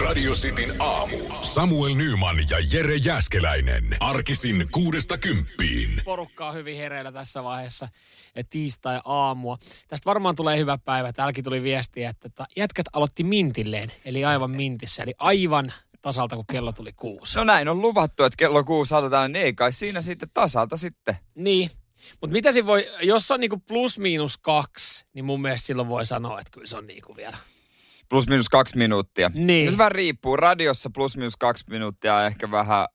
Radio Cityn aamu. Samuel Nyman ja Jere Jäskeläinen. Arkisin kuudesta kymppiin. porukka on hyvin hereillä tässä vaiheessa ja tiistai-aamua. Tästä varmaan tulee hyvä päivä. Täälläkin tuli viestiä, että jätkät aloitti mintilleen, eli aivan mintissä, eli aivan tasalta, kun kello tuli kuusi. No näin on luvattu, että kello kuusi aloitetaan, niin ei kai siinä sitten tasalta sitten. Niin, mutta mitä voi, jos on niinku plus miinus kaksi, niin mun mielestä silloin voi sanoa, että kyllä se on niinku vielä. Plus minus kaksi minuuttia. Niin. Nyt vähän riippuu. Radiossa plus minus kaksi minuuttia on ehkä vähän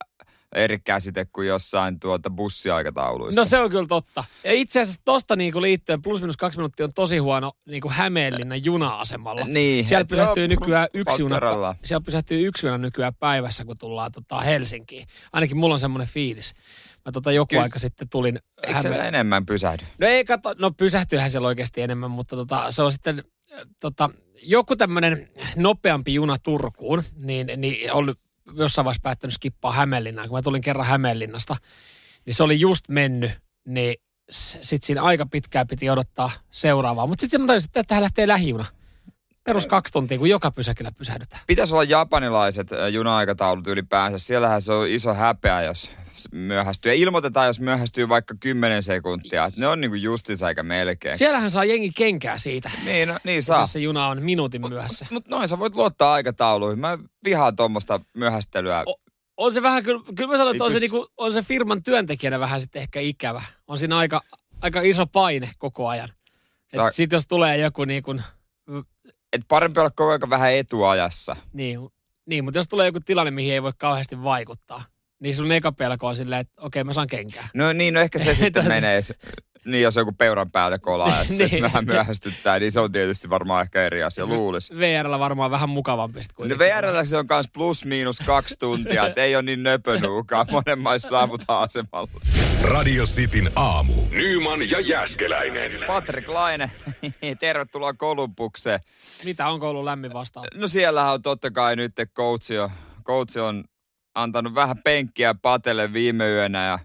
eri käsite kuin jossain tuota bussiaikatauluissa. No se on kyllä totta. Ja itse asiassa tosta niinku liittyen plus minus kaksi minuuttia on tosi huono niinku Hämeenlinnan juna-asemalla. Niin, Siellä pysähtyy joo, nykyään yksi juna, siellä pysähtyy yksi juna nykyään päivässä, kun tullaan tota Helsinkiin. Ainakin mulla on semmoinen fiilis. Mä tota joku Kyllä. aika sitten tulin Eikö se Hämeen... enemmän pysähdy? No ei kato, no pysähtyyhän siellä oikeasti enemmän, mutta tota, se on sitten äh, tota, joku tämmöinen nopeampi juna Turkuun, niin, niin on jossain vaiheessa päättänyt skippaa Hämeenlinnaan. Kun mä tulin kerran Hämeenlinnasta, niin se oli just mennyt, niin sitten siinä aika pitkään piti odottaa seuraavaa. Mutta sitten mä tajusin, että tähän lähtee lähijuna. Perus kaksi tuntia, kun joka pysäkillä pysähdytään. Pitäisi olla japanilaiset juna-aikataulut ylipäänsä. Siellähän se on iso häpeä, jos myöhästyy. Ja ilmoitetaan, jos myöhästyy vaikka 10 sekuntia. Et ne on niinku justiinsa eikä melkein. Siellähän saa jengi kenkää siitä, Niin, no, niin saa. se juna on minuutin myöhässä. Mutta noin sä voit luottaa aikatauluihin. Mä vihaan tuommoista myöhästelyä. O- On se vähän, kyllä, kyllä mä sanon, että on se, niinku, on se firman työntekijänä vähän sitten ehkä ikävä. On siinä aika, aika iso paine koko ajan. Saa- Sitten jos tulee joku niin kuin, Et parempi olla koko ajan vähän etuajassa. niin, niin, mutta jos tulee joku tilanne, mihin ei voi kauheasti vaikuttaa, niin sun eka pelko on silleen, että okei, mä saan kenkää. No niin, no ehkä se sitten menee. Niin, jos joku peuran päältä kolaa ja se Niin. vähän myöhästyttää, niin se on tietysti varmaan ehkä eri asia, luulis. VRllä varmaan vähän mukavampi sitten No. VRllä se on kans plus miinus kaksi tuntia, että ei ole niin nöpönuukaan. Monen maissa saavutaan asemalla. Radio Cityn aamu. Nyman ja Jäskeläinen. Patrik Laine, tervetuloa Kolumbukseen. Mitä on koulun lämmin vastaan? No siellähän on totta kai nyt coach, coach on antanut vähän penkkiä Patelle viime yönä ja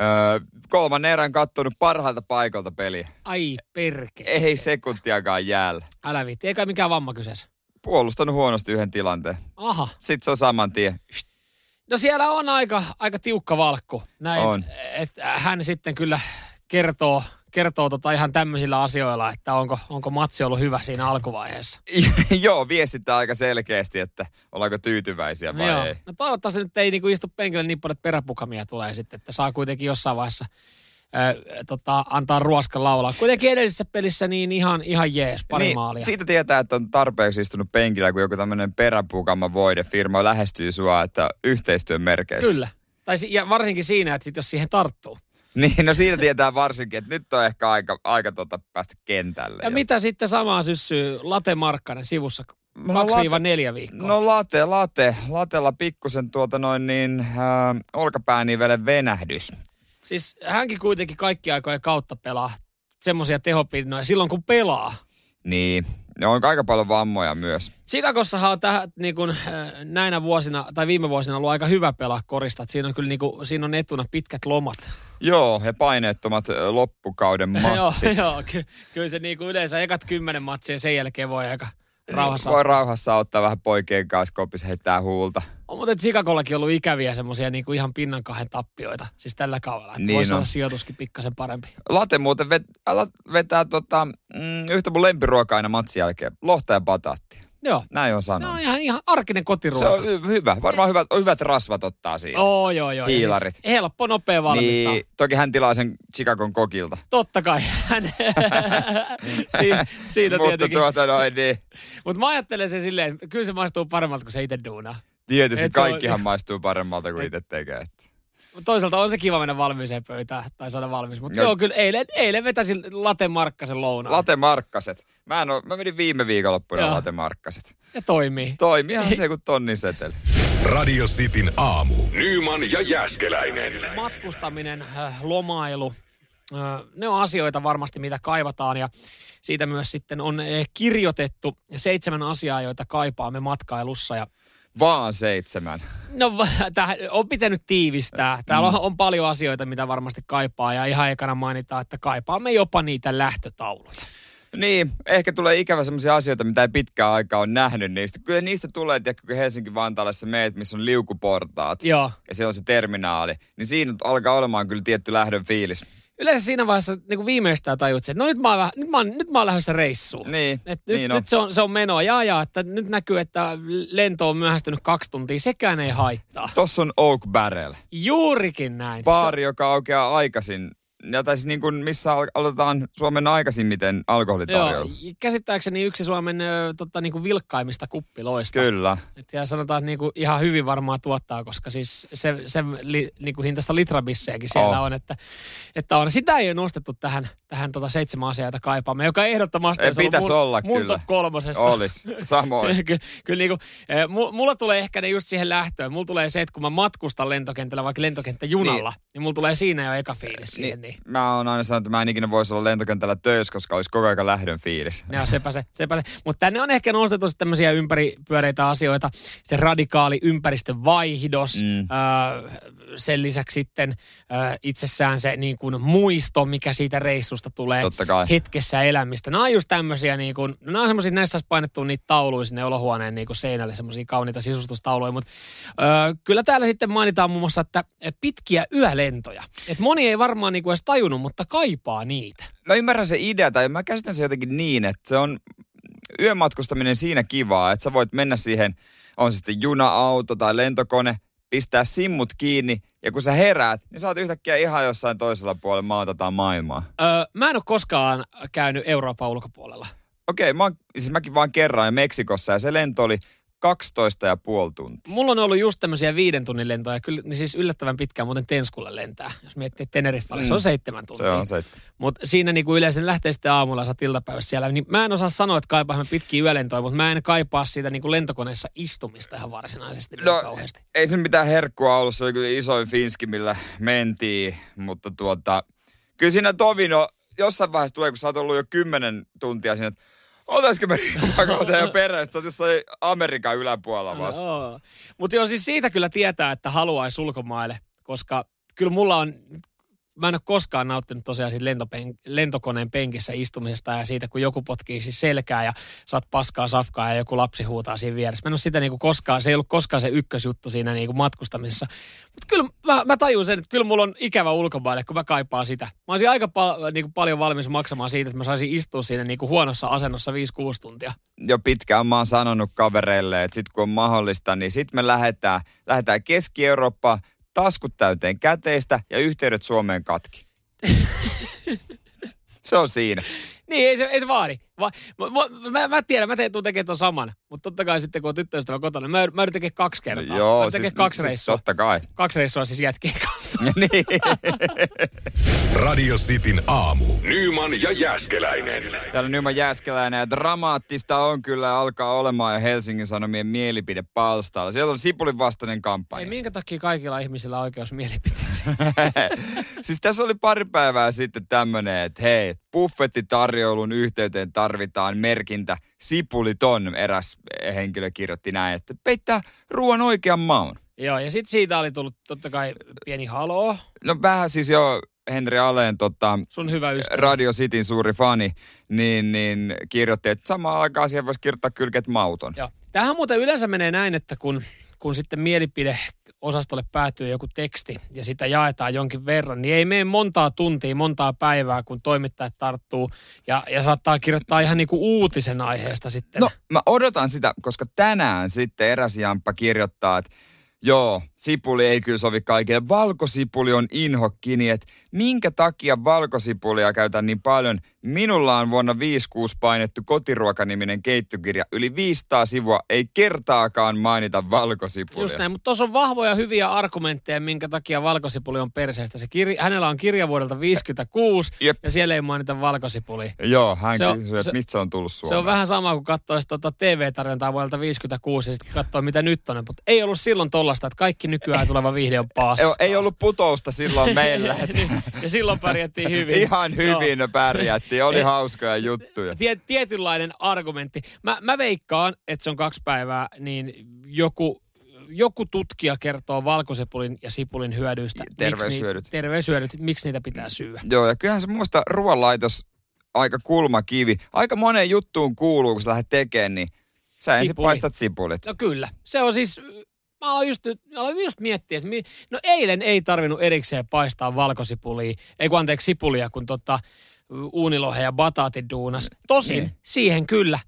öö, kolmannen erän kattonut parhaalta paikalta peliä. Ai perkele. Ei sekuntiakaan jäällä. Älä viitti, eikä mikään vamma kyseessä. Puolustanut huonosti yhden tilanteen. Aha. Sitten se on saman tien. No siellä on aika, aika tiukka valkku. Näin, On. että hän sitten kyllä kertoo, kertoo tota ihan tämmöisillä asioilla, että onko, onko matsi ollut hyvä siinä alkuvaiheessa. Joo, viestittää aika selkeästi, että ollaanko tyytyväisiä vai Joo. ei. No toivottavasti nyt ei niinku istu penkille niin paljon, että peräpukamia tulee sitten, että saa kuitenkin jossain vaiheessa ö, tota, antaa ruoskan laulaa. Kuitenkin edellisessä pelissä niin ihan, ihan jees, pari niin, maalia. siitä tietää, että on tarpeeksi istunut penkillä, kun joku tämmöinen peräpukama voidefirma lähestyy sua, että yhteistyön merkeissä. Kyllä. Tai ja varsinkin siinä, että sit jos siihen tarttuu. Niin, no siitä tietää varsinkin, että nyt on ehkä aika, aika tota päästä kentälle. Ja mitä sitten samaa syssyy Late Markkanen sivussa? No, late- 2-4 viikkoa. No late, late. Latella pikkusen tuota noin niin äh, olkapäänivelen venähdys. Siis hänkin kuitenkin kaikki aikojen kautta pelaa semmoisia tehopinnoja silloin, kun pelaa. Niin, ne on aika paljon vammoja myös. Chicagossahan on tähän, niin kuin, äh, näinä vuosina, tai viime vuosina ollut aika hyvä pelaa korista. Siinä on kyllä niin kuin, siinä on etuna pitkät lomat. Joo, ja paineettomat ö, loppukauden matsit. joo, joo ky- kyllä se niin kuin yleensä ekat kymmenen matsia ja sen jälkeen voi aika rauhassa. Voi rauhassa ottaa vähän poikien kanssa kopissa heittää huulta. On muuten Chicagollakin ollut ikäviä semmoisia niin ihan pinnan kahden tappioita. Siis tällä kaudella. Että Niin voisi olla sijoituskin pikkasen parempi. Late muuten vet, vetää tota, mm, yhtä mun lempiruokaa aina matsin jälkeen. Lohta ja bataattia. Joo. Näin on Se on sanonut. ihan, ihan arkinen Se kotiruoka. on hy- hyvä. Varmaan hyvät, hyvät rasvat ottaa siinä. Oo, joo, joo. Ja Hiilarit. Siis helppo, nopea valmistaa. Niin, toki hän tilaa sen Chicagon kokilta. Totta kai. Hän, siinä, siinä Mutta tietenkin. tuota noin, niin Mutta mä ajattelen sen silleen, että kyllä se maistuu paremmalta kuin se itse duunaa. tietysti Et se on- kaikkihan maistuu paremmalta kuin itse tekee. Toisaalta on se kiva mennä valmiiseen pöytään tai saada valmis. Mutta No. joo, kyllä eilen, eilen vetäisin Late Markkasen lounaan. Late Markkaset. Mä, en oo, mä menin viime viikonloppuna Joo. Late Markkaset. Ja toimii. Toimiihan se kuin tonnin seteli. Radio Cityn aamu. Nyman ja Jäskeläinen. Matkustaminen, äh, lomailu, äh, ne on asioita varmasti, mitä kaivataan. Ja siitä myös sitten on äh, kirjoitettu seitsemän asiaa, joita kaipaamme matkailussa. Ja Vaan seitsemän. No tähän on pitänyt tiivistää. Täällä on, on paljon asioita, mitä varmasti kaipaa ja ihan ekana mainitaan, että kaipaamme jopa niitä lähtötauluja. Niin, ehkä tulee ikävä sellaisia asioita, mitä ei pitkään aikaa ole nähnyt niistä. Kyllä niistä tulee, tiedätkö, kun Helsinki-Vantaalle sä meet, missä on liukuportaat. Joo. Ja se on se terminaali. Niin siinä alkaa olemaan kyllä tietty lähdön fiilis. Yleensä siinä vaiheessa niin kuin viimeistään tajut että no nyt mä oon, nyt mä oon, nyt mä oon lähdössä reissuun. Niin, Et nyt, niin on. nyt se, on, se on menoa. Jaa, jaa, että nyt näkyy, että lento on myöhästynyt kaksi tuntia. Sekään ei haittaa. Tossa on Oak Barrel. Juurikin näin. Baari, joka aukeaa aikaisin. Ja tai siis niin kuin missä al- aloitetaan Suomen aikaisimmiten Joo, alkoholitarjoilu. käsittääkseni yksi Suomen ö, tota, niin kuin vilkkaimmista kuppiloista. Kyllä. Et ja sanotaan, että niinku ihan hyvin varmaan tuottaa, koska siis se, se li, niinku hintaista litrabissejäkin siellä Oh. on, että, että on. Sitä ei ole nostettu tähän, tähän tota seitsemän asiaa, jota kaipaamme, joka ehdottomasti Ei, olisi ollut pitäisi mun, olla mun kyllä. kolmosessa. Olis. Samoin. Ky- kyllä eh, mu- mulla tulee ehkä ne just siihen lähtöön. Mulla tulee se, että kun mä matkustan lentokentällä vaikka lentokenttäjunalla, niin, niin mulla tulee siinä jo eka fiilis siihen. Niin. Mä oon aina sanonut, että mä en ikinä voisi olla lentokentällä töissä, koska olisi koko ajan lähdön fiilis. Joo, sepä se, sepä se. Mutta tänne on ehkä nostettu sitten tämmöisiä ympäripyöreitä asioita. Se radikaali ympäristövaihdos, Mm. öö, sen lisäksi sitten öö, itsessään se niin kuin muisto, mikä siitä reissusta tulee hetkessä elämistä. Nämä on just tämmöisiä, niin kuin, nämä on semmoisia, näissä olisi painettu niitä tauluja sinne olohuoneen niin kuin seinälle, semmoisia kauniita sisustustauluja, mutta öö, kyllä täällä sitten mainitaan muun muassa, että pitkiä yölentoja. Et moni ei varmaan niin kuin edes tajunnut, mutta kaipaa niitä. Mä ymmärrän se idea, tai mä käsitän se jotenkin niin, että se on yömatkustaminen siinä kivaa, että sä voit mennä siihen, on sitten juna, auto tai lentokone, pistää simmut kiinni, ja kun sä heräät, niin sä oot yhtäkkiä ihan jossain toisella puolella maata tai maailmaa. Öö, mä en ole koskaan käynyt Euroopan ulkopuolella. Okei, mä oon, siis mäkin vaan kerran Meksikossa, ja se lento oli 12 ja puoli tuntia. Mulla on ollut just tämmöisiä viiden tunnin lentoja, kyllä niin siis yllättävän pitkään muuten Tenskulle lentää. Jos miettii että Teneriffalle, mm. se on seitsemän tuntia. Se on se. Mutta siinä niinku yleensä lähtee sitten aamulla, sä oot iltapäivässä siellä. Niin mä en osaa sanoa, että kaipaa pitkiä yölentoja, mutta mä en kaipaa siitä niinku lentokoneessa istumista ihan varsinaisesti No, kauheasti. ei se mitään herkkua ollut, se oli kyllä isoin finski, millä mentiin, mutta tuota, kyllä siinä Tovino jossain vaiheessa tulee, kun sä oot ollut jo kymmenen tuntia siinä, että otaisiko me riippakohteen jo oot jossain Amerikan yläpuolella vasta. No, mutta joo, siis siitä kyllä tietää, että haluaisi ulkomaille, koska kyllä mulla on, mä en ole koskaan nauttinut tosiaan siitä lentopen, lentokoneen penkissä istumisesta ja siitä, kun joku potkii siis selkää ja saat paskaa safkaa ja joku lapsi huutaa siinä vieressä. Mä en ole sitä niinku koskaan, se ei ollut koskaan se ykkösjuttu siinä niinku matkustamisessa. Mutta kyllä mä, mä tajun sen, että kyllä mulla on ikävä ulkomaille, kun mä kaipaan sitä. Mä olisin aika pal- niinku paljon valmis maksamaan siitä, että mä saisin istua siinä niinku huonossa asennossa 5-6 tuntia. Jo pitkään mä oon sanonut kavereille, että sit kun on mahdollista, niin sit me lähdetään, lähdetään Keski-Eurooppaan, taskut täyteen käteistä ja yhteydet Suomeen katki. se on siinä. Niin, ei se, ei se vaadi. Va, mä, mä, mä, mä tiedän, mä teen, tuun tekemään ton saman. Mutta totta kai sitten, kun on tyttöystävä kotona, mä, mä yritän tekemään kaksi kertaa. Joo, mä siis, kaksi reissua. totta kai. Kaksi reissua siis jätkien kanssa. niin. Radio Cityn aamu. Nyman ja Jäskeläinen. Täällä Nyman Jääskeläinen ja dramaattista on kyllä alkaa olemaan jo Helsingin Sanomien mielipidepalstalla. Siellä on Sipulin vastainen ei, kampanja. minkä takia kaikilla ihmisillä on oikeus mielipiteeseen? siis tässä oli pari päivää sitten tämmönen, että hei, buffettitarjoulun yhteyteen tarvitaan merkintä sipuliton. Eräs henkilö kirjoitti näin, että peittää ruoan oikean maun. Joo, ja sitten siitä oli tullut totta kai pieni haloo. No vähän siis jo Henri Aleen tota, Sun hyvä ystävä. Radio Cityn suuri fani, niin, niin kirjoitti, että samaan aikaan siihen voisi kirjoittaa kylket mauton. Joo. Tähän muuten yleensä menee näin, että kun, kun sitten mielipide osastolle päätyy joku teksti ja sitä jaetaan jonkin verran, niin ei mene montaa tuntia, montaa päivää, kun toimittajat tarttuu ja, ja saattaa kirjoittaa ihan niin kuin uutisen aiheesta sitten. No, mä odotan sitä, koska tänään sitten eräs jamppa kirjoittaa, että joo, sipuli ei kyllä sovi kaikille. Valkosipuli on inhokkini, että minkä takia valkosipulia käytän niin paljon? Minulla on vuonna 56 painettu kotiruokaniminen keittokirja. Yli 500 sivua, ei kertaakaan mainita valkosipulia. Just näin, mutta tuossa on vahvoja hyviä argumentteja, minkä takia valkosipuli on perseestä. Se kirja, hänellä on kirja vuodelta 56 Jep. ja siellä ei mainita valkosipulia. Joo, hän Se on- kysyy, että se- mistä se on tullut Se Suomeen. on vähän sama kuin katsoisi tuota TV-tarjontaa vuodelta 56 ja sitten katsoo mitä nyt on. Mutta ei ollut silloin tollasta, että kaikki nykyään tuleva viihde on paassa. Ei, ei ollut putousta silloin meillä. Niin, ja silloin pärjättiin hyvin. Ihan hyvin no. pärjättiin, oli hauskoja juttuja. Tie, tietynlainen argumentti. Mä, mä veikkaan, että se on kaksi päivää, niin joku, joku tutkija kertoo valkosipulin ja sipulin hyödyistä. Miksi Terveyshyödyt. Ni, terveyshyödyt, miksi niitä pitää syödä. Joo, ja kyllähän se muista ruoanlaitos aika kulmakivi. Aika moneen juttuun kuuluu, kun sä lähdet tekemään, niin sä ensin Sipuli. paistat sipulit. No kyllä. Se on siis, mä aloin just, nyt- aloin just miettiä, että mi, no eilen ei tarvinnut erikseen paistaa valkosipulia, ei kun anteeksi sipulia, kun tota uunilohe ja bataatin duunas. Tosin Niin. siihen kyllä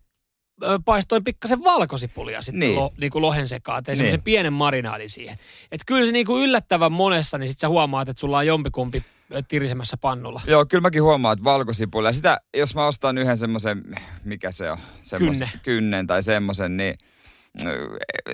paistoin pikkasen valkosipulia sitten Niin. Lo, niin kuin lohen sekaan, tein Niin. pienen marinaadin siihen. Että kyllä se niin kuin yllättävän monessa, niin sitten sä huomaat, että sulla on jompikumpi tirisemässä pannulla. Joo, kyllä mäkin huomaan, että valkosipulia. Sitä, jos mä ostan yhden semmoisen, mikä se on? Semmosen, Kynne. Kynnen tai semmoisen, niin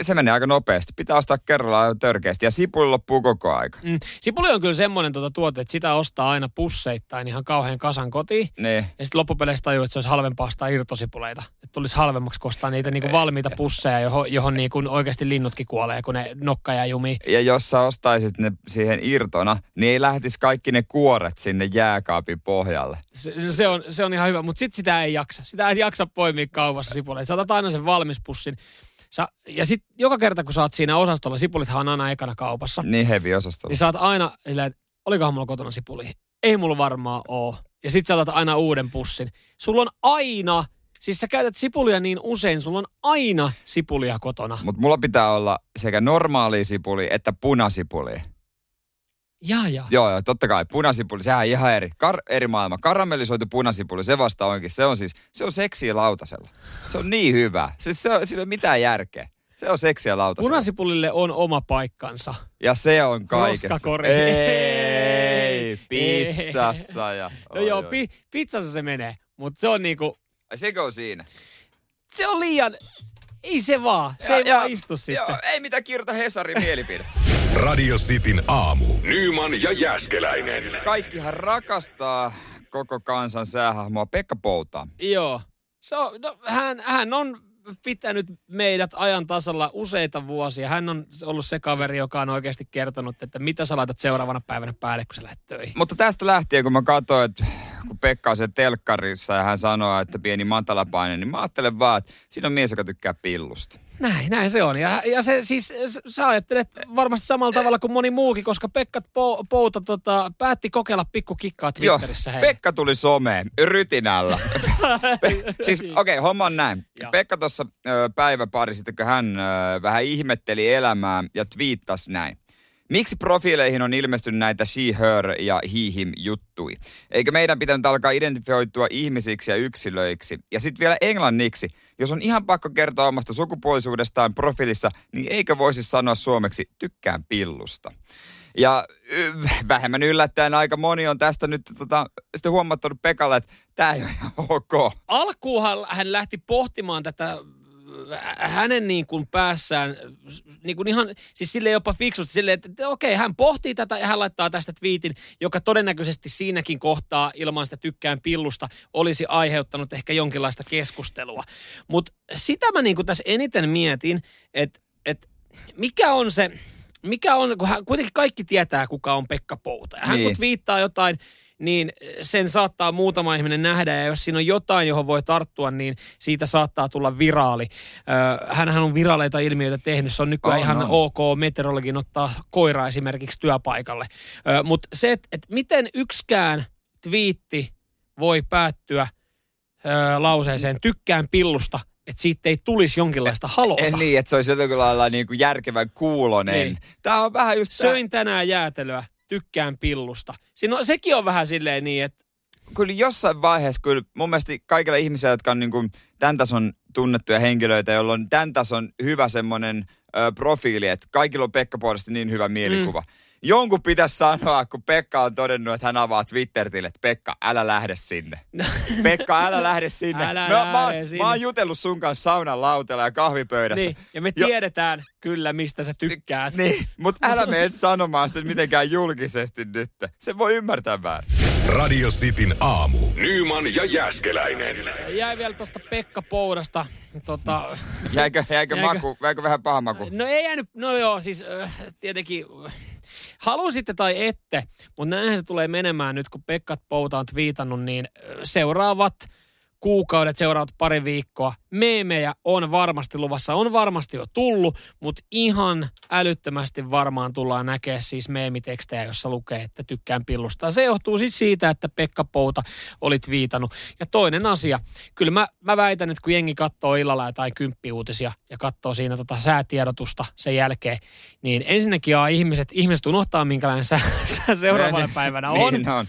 se menee aika nopeasti. Pitää ostaa kerralla törkeästi. Ja sipuli loppuu koko aika. Mm. Sipuli on kyllä semmoinen tuota tuote, että sitä ostaa aina pusseittain ihan kauhean kasan kotiin. Niin. Ja sitten loppupeleissä tajuu, että se olisi halvempaa ostaa irtosipuleita. Että tulisi halvemmaksi kostaa niitä niinku valmiita pusseja, johon, johon niinku oikeasti linnutkin kuolee, kun ne nokka ja jumi. Ja jos sä ostaisit ne siihen irtona, niin ei lähtisi kaikki ne kuoret sinne jääkaapin pohjalle. Se, se, on, se on ihan hyvä, mutta sitten sitä ei jaksa. Sitä ei jaksa poimia kaupassa sipuleita. Sä otat aina sen valmis pussin. Sä, ja sitten joka kerta, kun sä oot siinä osastolla, sipulithan on aina ekana kaupassa. Niin hevi osastolla. Niin sä oot aina, silleen, että olikohan mulla kotona sipuli? Ei mulla varmaan oo. Ja sit sä otat aina uuden pussin. Sulla on aina, siis sä käytät sipulia niin usein, sulla on aina sipulia kotona. Mutta mulla pitää olla sekä normaali sipuli että punasipuli. Jaa, jaa. Joo, joo, totta kai. Punasipuli, sehän on ihan eri. Kar- eri maailma. Karamellisoitu punasipuli, se vasta onkin. Se on siis, se on seksiä lautasella. Se on niin hyvä. Siis se on, sillä ei ole mitään järkeä. Se on seksiä lautasella. Punasipulille on oma paikkansa. Ja se on kaikessa. Roskakori. Ei, pizzassa ja... No joo, pi- pizzassa se menee, mutta se on niinku, Ai sekö on siinä? se on liian, ei se vaan, se Ja- ei ja- vaan istu sitten. Joo, ei mitään kirjoita Hesarin mielipide. Radio Cityn aamu. Nyman ja Jäskeläinen. Kaikkihan rakastaa koko kansan säähahmoa Pekka Poutaa. Joo. Se on, no, hän, hän on pitänyt meidät ajan tasalla useita vuosia. Hän on ollut se kaveri, joka on oikeasti kertonut, että mitä sä laitat seuraavana päivänä päälle, kun sä lähdet töihin. Mutta tästä lähtien, kun mä katsoin, että kun Pekka on siellä telkkarissa ja hän sanoo, että pieni matalapaine, niin mä ajattelen vaan, että siinä on mies, joka tykkää pillusta. Näin, näin se on. Ja, ja se siis, sä ajattelet varmasti samalla tavalla kuin moni muukin, koska Pekka Po- Pouta tota, päätti kokeilla pikkukikkaa Twitterissä. Joo, hei. Pekka tuli someen rytinällä. Pe- siis okei, okay, homma on näin. Joo. Pekka tuossa päivä pari sitten, kun hän ö, vähän ihmetteli elämää ja twiittasi näin. Miksi profiileihin on ilmestynyt näitä she, her ja he, him juttui? Eikö meidän pitänyt alkaa identifioitua ihmisiksi ja yksilöiksi? Ja sitten vielä englanniksi. Jos on ihan pakko kertoa omasta sukupuolisuudestaan profiilissa, niin eikö voisi sanoa suomeksi tykkään pillusta? Ja vähemmän yllättäen aika moni on tästä nyt tota, sitten huomattanut Pekalle, että tämä ei ole ok. alkuunhan hän lähti pohtimaan tätä hänen niin kuin päässään, niin kuin ihan, siis sille jopa fiksusti, silleen, että, okei, hän pohtii tätä ja hän laittaa tästä twiitin, joka todennäköisesti siinäkin kohtaa ilman sitä tykkään pillusta olisi aiheuttanut ehkä jonkinlaista keskustelua. Mutta sitä mä niin kuin tässä eniten mietin, että, että mikä on se, mikä on, kun hän, kuitenkin kaikki tietää, kuka on Pekka Pouta. Ja hän Niin. kun twiittaa jotain, niin sen saattaa muutama ihminen nähdä, ja jos siinä on jotain, johon voi tarttua, niin siitä saattaa tulla viraali. Ö, hänhän on viraaleita ilmiöitä tehnyt, se on nykyään On, ihan on. ok meteorologin ottaa koira esimerkiksi työpaikalle. Mutta se, että et miten yksikään twiitti voi päättyä lauseeseen tykkään pillusta, että siitä ei tulisi jonkinlaista halota. En niin, että se olisi jotenkin lailla niin kuin järkevän kuulonen. Niin. Tämä on vähän just Söin tänään jäätelöä, tykkään pillusta. Siinä on, sekin on vähän silleen niin, että kyllä jossain vaiheessa, kyllä mun mielestä kaikilla ihmisillä, jotka on niin kuin tämän tason tunnettuja henkilöitä, joilla on tämän tason hyvä semmoinen ö, profiili, että kaikilla on Pekka puolesta niin hyvä mielikuva. Mm. Jonkun pitäisi sanoa, kun Pekka on todennut, että hän avaa Twitterille, että Pekka, älä lähde sinne. Pekka, älä lähde sinne. Älä mä, mä, lähde oon- sinne. mä oon jutellut sun kanssa saunan lautella ja kahvipöydässä. niin. Ja me Jo- tiedetään kyllä, mistä sä tykkäät. Niin, mutta älä mene sanomaan sitä mitenkään julkisesti nyt. Se voi ymmärtää väärin. Radio Cityn aamu. Nyman ja Jäskeläinen. Jäi vielä tuosta Pekka Poudasta. Tota, Jäikö, jäikö, Jäikö- maku, jäikö vähän paha maku? no ei jäänyt, no joo, siis äh, tietenkin halusitte tai ette, mutta näinhän se tulee menemään nyt, kun Pekka Pouta on twiitannut, niin seuraavat kuukaudet, seuraavat pari viikkoa. Meemejä on varmasti luvassa, on varmasti jo tullut, mutta ihan älyttömästi varmaan tullaan näkemään siis meemitekstejä, jossa lukee, että tykkään pillusta. Se johtuu siis siitä, että Pekka Pouta olit viitannut. Ja toinen asia, kyllä mä, mä väitän, että kun jengi katsoo illalla jotain kymppiuutisia ja katsoo siinä tota säätiedotusta sen jälkeen, niin ensinnäkin ihmiset, ihmiset unohtaa, minkälainen sää, sää seuraavana päivänä on. Niin on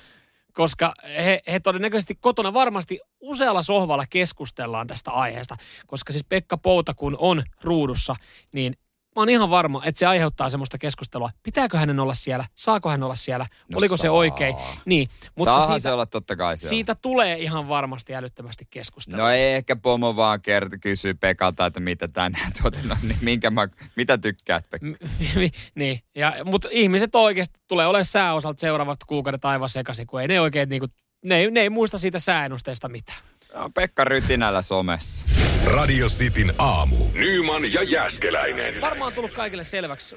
koska he, he todennäköisesti kotona varmasti usealla sohvalla keskustellaan tästä aiheesta, koska siis Pekka Pouta kun on ruudussa, niin mä oon ihan varma, että se aiheuttaa semmoista keskustelua. Pitääkö hänen olla siellä? Saako hän olla siellä? No Oliko saa. se oikein? Niin. Mutta Saahan siitä, se olla totta kai siellä. Siitä tulee ihan varmasti älyttömästi keskustelua. No ei ehkä pomo vaan kerta kysyy Pekalta, että mitä tänään tuota, no, niin minkä mä, mitä tykkäät Pekka? niin, ja, mutta ihmiset oikeasti tulee olemaan sääosalta seuraavat kuukaudet aivan sekaisin, kun ei ne oikein niinku, ne ei, ne ei muista siitä sääennusteesta mitään. No, Pekka Rytinällä somessa. Radio Cityn aamu. Nyman ja Jäskeläinen. Varmaan tullut kaikille selväksi.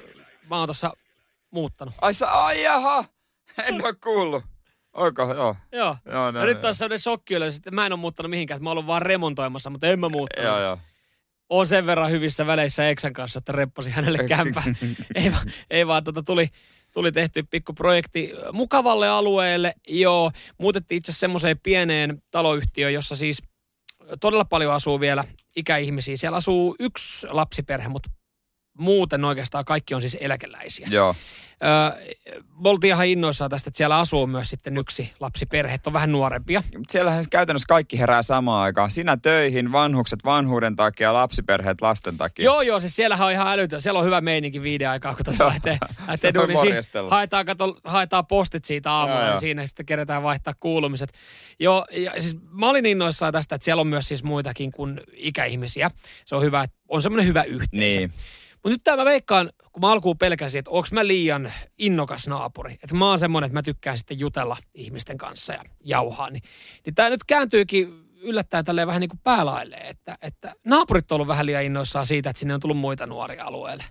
Mä oon tossa muuttanut. Ai sä, ai jaha. En oo kuullut. Oiko, joo. Joo. joo no, nyt taas sellainen shokki että mä en ole muuttanut mihinkään, että mä oon vaan remontoimassa, mutta en mä muuttanut. Joo, joo. On sen verran hyvissä väleissä Eksän kanssa, että repposi hänelle kämpää. ei, ei vaan tota, tuli, tuli tehty pikku projekti mukavalle alueelle. Joo, muutettiin itse semmoiseen pieneen taloyhtiöön, jossa siis todella paljon asuu vielä ikäihmisiä. Siellä asuu yksi lapsiperhe, mutta muuten oikeastaan kaikki on siis eläkeläisiä. Joo. Öö, me oltiin ihan innoissaan tästä, että siellä asuu myös sitten yksi lapsiperhe, on vähän nuorempia. Siellähän käytännössä kaikki herää samaan aikaan. Sinä töihin, vanhukset vanhuuden takia, lapsiperheet lasten takia. Joo, joo, siis siellähän on ihan älytön. Siellä on hyvä meininki viiden aikaa, kun tuossa lähtee, lähtee haetaan, kato, haetaan postit siitä aamulla ja siinä sitten kerätään vaihtaa kuulumiset. Joo, ja siis mä olin innoissaan tästä, että siellä on myös siis muitakin kuin ikäihmisiä. Se on hyvä, on semmoinen hyvä yhteisö. Niin. Mutta nyt tämä veikkaan, kun mä alkuun pelkäsin, että onko mä liian innokas naapuri. Että mä oon semmoinen, että mä tykkään sitten jutella ihmisten kanssa ja jauhaa. Niin, niin tämä nyt kääntyykin yllättäen tälleen vähän niin kuin päälailleen, että, että naapurit on ollut vähän liian innoissaan siitä, että sinne on tullut muita nuoria alueelle.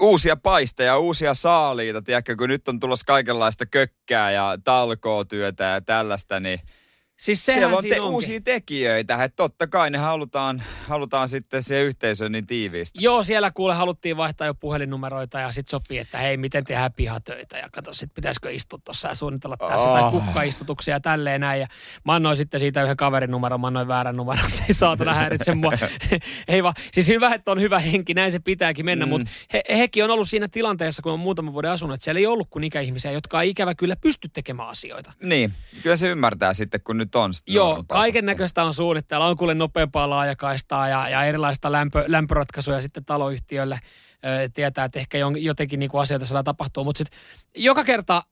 Uusia paisteja, uusia saaliita, tiedätkö, kun nyt on tulossa kaikenlaista kökkää ja talkootyötä ja tällaista, niin – Siis Siellä on te- uusia tekijöitä, että totta kai ne halutaan, halutaan sitten siihen yhteisöön niin tiiviisti. Joo, siellä kuule haluttiin vaihtaa jo puhelinnumeroita ja sitten sopii, että hei, miten tehdään pihatöitä ja katso sitten pitäisikö istua tuossa ja suunnitella tässä oh. tai kukkaistutuksia ja tälleen näin. Ja mä annoin sitten siitä yhden kaverin numeron, mä annoin väärän numeron, ei saatana häiritse mua. ei vaan, siis hyvä, että on hyvä henki, näin se pitääkin mennä, mm. mutta he, hekin on ollut siinä tilanteessa, kun on muutaman vuoden asunut, että siellä ei ollut kuin ikäihmisiä, jotka ei ikävä kyllä pysty tekemään asioita. Niin, kyllä se ymmärtää sitten, kun nyt on. Joo, kaiken näköistä on suunnitteilla. On kuule nopeampaa laajakaistaa ja, ja erilaista lämpö, lämpöratkaisuja sitten taloyhtiölle. Ö, tietää, että ehkä jotenkin niin kuin asioita siellä tapahtuu. Mutta sitten joka kerta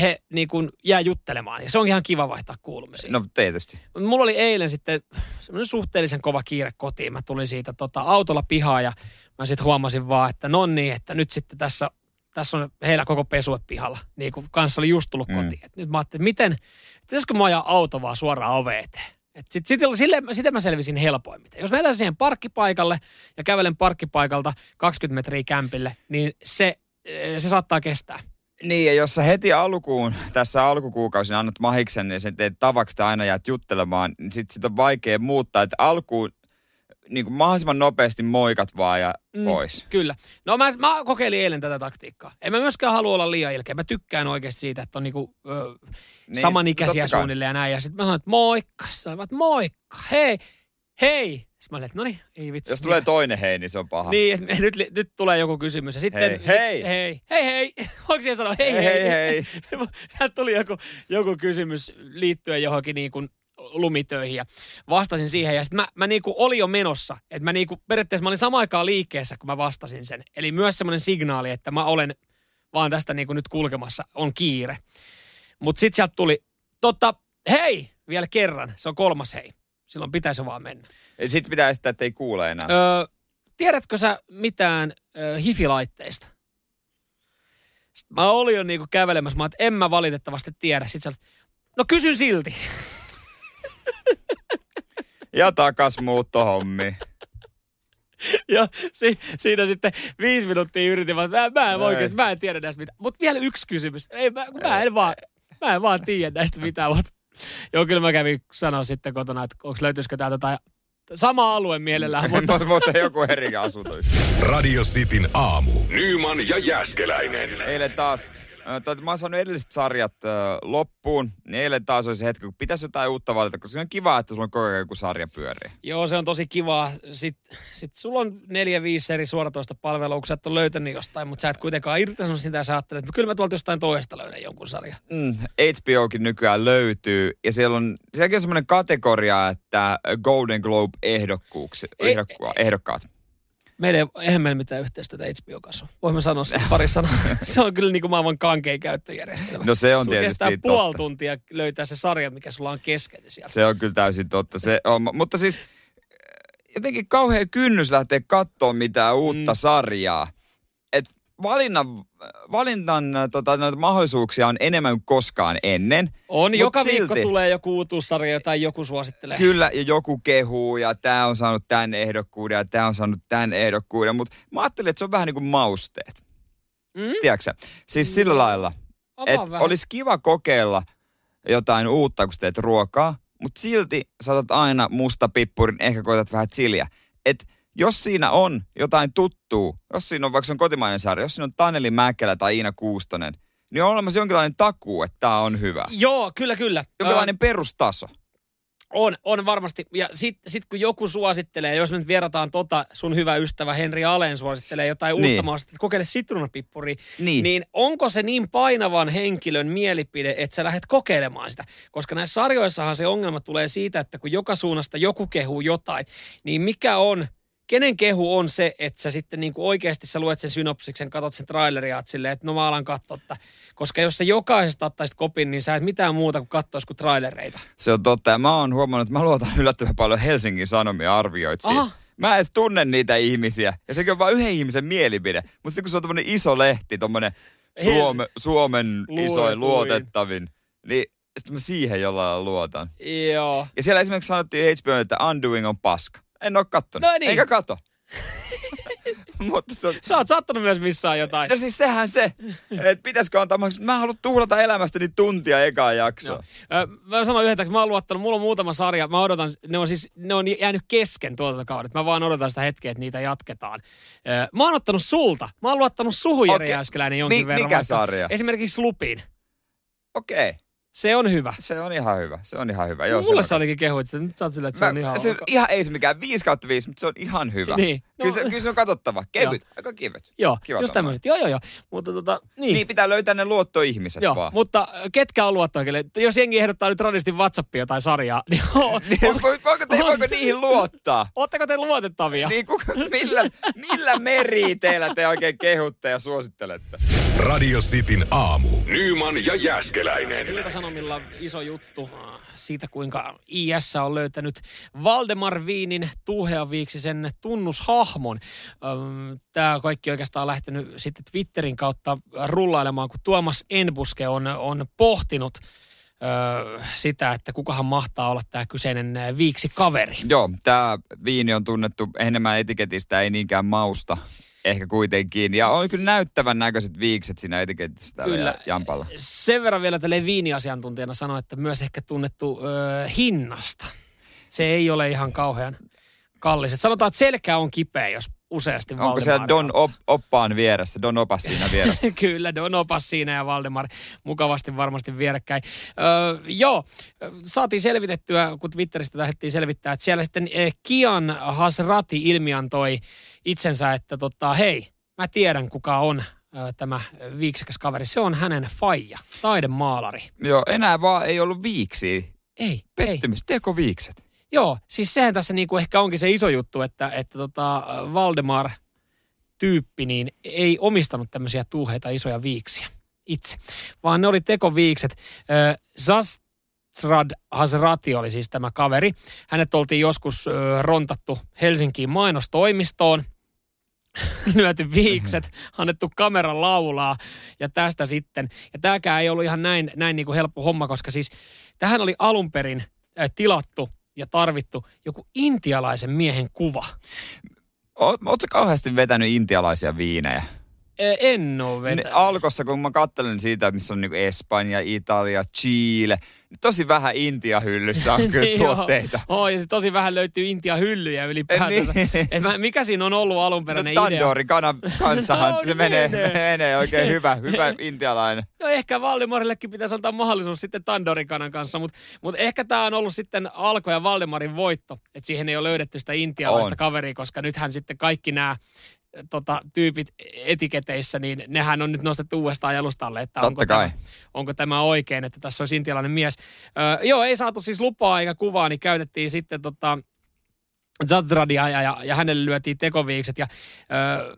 he niin kuin jää juttelemaan. Ja se on ihan kiva vaihtaa kuulumisia. No tietysti. Mulla oli eilen sitten semmoinen suhteellisen kova kiire kotiin. Mä tulin siitä tota, autolla pihaa ja mä sitten huomasin vaan, että no niin, että nyt sitten tässä tässä on heillä koko pesue pihalla, niin kuin kanssa oli just tullut mm. kotiin. Et nyt mä ajattelin, että miten, pitäisikö mä ajaa auto vaan suoraan oveen eteen? Et sit, sit, sille, sitä mä selvisin helpoimmin. Jos mä siihen parkkipaikalle ja kävelen parkkipaikalta 20 metriä kämpille, niin se, eh, se saattaa kestää. Niin, ja jos sä heti alkuun, tässä alkukuukausina annat mahiksen, niin sen teet tavaksi aina jäät juttelemaan, niin sit, sit on vaikea muuttaa. Että alkuun niin kuin mahdollisimman nopeasti moikat vaan ja mm, pois. Kyllä. No mä, mä kokeilin eilen tätä taktiikkaa. En mä myöskään halua olla liian ilkeä. Mä tykkään oikeasti siitä, että on niinku, ö, niin, samanikäisiä suunnilleen ja näin. Ja sitten mä sanoin, että moikka. Sanoin, että moikka. Hei, hei. Sitten mä olin, että no niin, ei vitsi. Jos tulee toinen hei, niin se on paha. Niin, nyt, nyt tulee joku kysymys. Ja sitten, hei, hei. hei, hei, hei. Onko siellä sanoa hei, hei, hei. hei. hei. tuli joku, joku kysymys liittyen johonkin niin kuin lumitöihin ja vastasin siihen. Ja sitten mä, mä niinku olin jo menossa. Että mä niinku, periaatteessa mä olin samaan aikaan liikkeessä, kun mä vastasin sen. Eli myös semmoinen signaali, että mä olen vaan tästä niinku nyt kulkemassa, on kiire. Mutta sitten sieltä tuli, totta, hei, vielä kerran. Se on kolmas hei. Silloin pitäisi vaan mennä. Sitten pitää esittää, että ei kuule enää. Öö, tiedätkö sä mitään öö, hifilaitteista? Sitten mä olin jo niinku kävelemässä, mä että en mä valitettavasti tiedä. Sitten sä no kysyn silti. ja takas muuttohommi. ja si, siinä sitten viisi minuuttia yritin, että mä, mä en oikeasti, mä en tiedä näistä mitään. Mutta vielä yksi kysymys. Ei, mä, mä, en vaan, mä en vaan tiedä näistä mitään, mutta Joo, kyllä mä kävin sanoa sitten kotona, että onko löytyisikö täältä tai sama alue mielellään, mutta mutta, mutta joku eri asunto. Radio Cityn aamu. Nyman ja Jäskeläinen. Eilen taas, tai mä oon saanut edelliset sarjat äh, loppuun, niin eilen taas oli se hetki, kun pitäisi jotain uutta valita, koska se on kiva, että sulla on koko ajan joku sarja pyörii. Joo, se on tosi kiva. Sitten sit sulla on neljä, viisi eri suoratoista palvelua, kun sä et ole löytänyt jostain, mutta sä et kuitenkaan irtisanonut sitä ja sä ajattelet, että kyllä mä tuolta jostain toista löydän jonkun sarjan. Mm, HBOkin nykyään löytyy, ja siellä on, sielläkin on semmoinen kategoria, että Golden Globe-ehdokkuuksi, Ei- ehdokku- ehdokkaat. Meillä ei, eihän meillä mitään yhteistyötä HBO kanssa. ole. Voimme sanoa sen pari sanaa. se on kyllä niin kuin maailman kankein käyttöjärjestelmä. No se on tietysti kestää totta. puoli tuntia löytää se sarja, mikä sulla on kesken sieltä. Se on kyllä täysin totta. Se on, mutta siis äh, jotenkin kauhean kynnys lähteä katsoa mitään uutta Mm. sarjaa. Valinnan, valinnan äh, tota, noita mahdollisuuksia on enemmän kuin koskaan ennen. On, Mut joka silti. viikko tulee joku uutuussarja tai joku suosittelee. Kyllä, ja joku kehuu, ja tämä on saanut tämän ehdokkuuden, ja tämä on saanut tämän ehdokkuuden. Mutta mä ajattelin, että se on vähän niin kuin mausteet. Mm? Tiedätkö? Siis sillä lailla, Avaa että olisi kiva kokeilla jotain uutta, kun teet ruokaa, mutta silti saatat aina musta pippurin, ehkä koetat vähän chiliä. Et jos siinä on jotain tuttuu, jos siinä on vaikka se on kotimainen sarja, jos siinä on Taneli Mäkelä tai Iina Kuustonen, niin on olemassa jonkinlainen takuu, että tämä on hyvä. Joo, kyllä, kyllä. Jonkinlainen perustaso. On, on varmasti. Ja sitten sit kun joku suosittelee, jos me nyt verrataan tota, sun hyvä ystävä Henri Alen suosittelee jotain Niin. uutta maasta, että kokeile sitruunapippuria, Niin. niin onko se niin painavan henkilön mielipide, että sä lähdet kokeilemaan sitä? Koska näissä sarjoissahan se ongelma tulee siitä, että kun joka suunnasta joku kehuu jotain, niin mikä on, kenen kehu on se, että sä sitten niin kuin oikeasti sä luet sen synopsiksen, katot sen traileria, ja silleen, että no mä alan katsoa, että- koska jos sä jokaisesta ottaisit kopin, niin sä et mitään muuta kuin katsois kuin trailereita. Se on totta. Ja mä oon huomannut, että mä luotan yllättävän paljon Helsingin Sanomia arvioitsiin. Aha. Mä en edes tunne niitä ihmisiä. Ja sekin on vain yhden ihmisen mielipide. Mutta sitten kun se on tämmönen iso lehti, tommonen Suome, Suomen isoin Luetuin. luotettavin, niin sitten mä siihen jollain luotan. Joo. Ja siellä esimerkiksi sanottiin HBO, että Undoing on paska. En oo kattonut. No niin. Eikä kato. Mutta tot... Sä oot sattunut myös missään jotain. No siis sehän se, että pitäisikö antaa mahdollisuus. Mä en halua tuhlata elämästäni tuntia ekaa jaksoa. Ö, Mä sanon yhden, että mä oon luottanut, mulla on muutama sarja, mä odotan, ne on siis, ne on jäänyt kesken tuotantokaudet. Mä vaan odotan sitä hetkeä, että niitä jatketaan. Mä oon ottanut sulta, mä oon luottanut suhun Jere. Jääskeläinen jonkin Mi- verran. mikä vaikka- sarja? Esimerkiksi Lupin. Okei, okay. Se on hyvä. se on ihan hyvä. Se on ihan hyvä. Joo, Mulle se on- olikin kehuit, että nyt sä oot silleen, että se Mä, on ihan se ok. ihan ei se mikään 5 kautta 5, mutta se on ihan hyvä. Niin. No- Kyllä, se, kyllä se on katsottava. Kevyt, aika kevyt. Joo, Kiva just tämmöiset. Joo, joo, joo. Mutta tota, niin. Niin pitää löytää ne luottoihmiset Joo, vaan. mutta ketkä on luottoikille? Jos jengi ehdottaa nyt radistin WhatsAppia jotain sarjaa, niin on, Niin, voiko, voiko, te, voiko niihin luottaa? Ootteko te luotettavia? Niin, kuka, millä, millä meri teillä te oikein kehutte ja suosittelette? Radio Cityn aamu. Nyman ja Jäskeläinen. Ilta-Sanomilla iso juttu äh, siitä, kuinka IS on löytänyt Valdemar Viinin tuheaviiksisen tunnushahmon. Tämä kaikki oikeastaan on lähtenyt sitten Twitterin kautta rullailemaan, kun Tuomas Enbuske on, on pohtinut ö, sitä, että kukahan mahtaa olla tämä kyseinen äh, viiksi kaveri. Joo, tämä viini on tunnettu enemmän etiketistä, ei niinkään mausta. Ehkä kuitenkin. Ja on kyllä näyttävän näköiset viikset siinä etiketissä täällä Kyllä. Jampalla. Sen verran vielä tälle viiniasiantuntijana sanoa, että myös ehkä tunnettu ö, hinnasta. Se ei ole ihan kauhean kallis. Et sanotaan, että selkä on kipeä, jos useasti Onko siellä Valdemar- Don op, Oppaan vieressä, Don Opas siinä vieressä? Kyllä, Don Opas siinä ja Valdemar mukavasti varmasti vierekkäin. Öö, joo, saatiin selvitettyä, kun Twitteristä lähdettiin selvittää, että siellä sitten eh, Kian Hasrati ilmiantoi itsensä, että tota, hei, mä tiedän kuka on tämä viiksikäs kaveri. Se on hänen faija, taidemaalari. Joo, enää vaan ei ollut viiksi. Ei, ei. Pettymys, teko viikset. Joo, siis sehän tässä niinku ehkä onkin se iso juttu, että, että tota Valdemar tyyppi niin ei omistanut tämmöisiä tuuheita isoja viiksiä itse, vaan ne oli tekoviikset. Zastrad Hasrati oli siis tämä kaveri. Hänet oltiin joskus rontattu Helsinkiin mainostoimistoon, lyöty viikset, annettu kamera laulaa ja tästä sitten. Ja tämäkään ei ollut ihan näin, näin niin kuin helppo homma, koska siis tähän oli alun perin tilattu ja tarvittu joku intialaisen miehen kuva. Oot, ootko kauheasti vetänyt intialaisia viinejä? En oo Ne, vetänyt. alkossa, kun mä katselen siitä, missä on niinku Espanja, Italia, Chile, niin tosi vähän Intia-hyllyssä on kyllä Niin joo. tuotteita. Oo, ja se tosi vähän löytyy Intia hyllyjä ylipäätänsä. Niin. Et mä, mikä siinä on ollut No, alunperäinen idea? Tandoori kanan kanssahan No se menee, menee. menee oikein hyvä, hyvä intialainen. No ehkä Valdemarillekin pitäisi antaa mahdollisuus sitten Tandorikanan kanssa, mutta mut ehkä tämä on ollut sitten Alko ja Valdemarin voitto, että siihen ei ole löydetty sitä intialaista On. kaveria, koska nythän sitten kaikki nämä tota, tyypit etiketeissä, niin nehän on nyt nostettu uudestaan jalustalle, että Totta onko kai. tämä, onko tämä oikein, että tässä olisi intialainen mies. Öö, joo, ei saatu siis lupaa eikä kuvaa, niin käytettiin sitten tota, Zadradia ja, ja, ja hänelle lyötiin tekoviikset ja öö,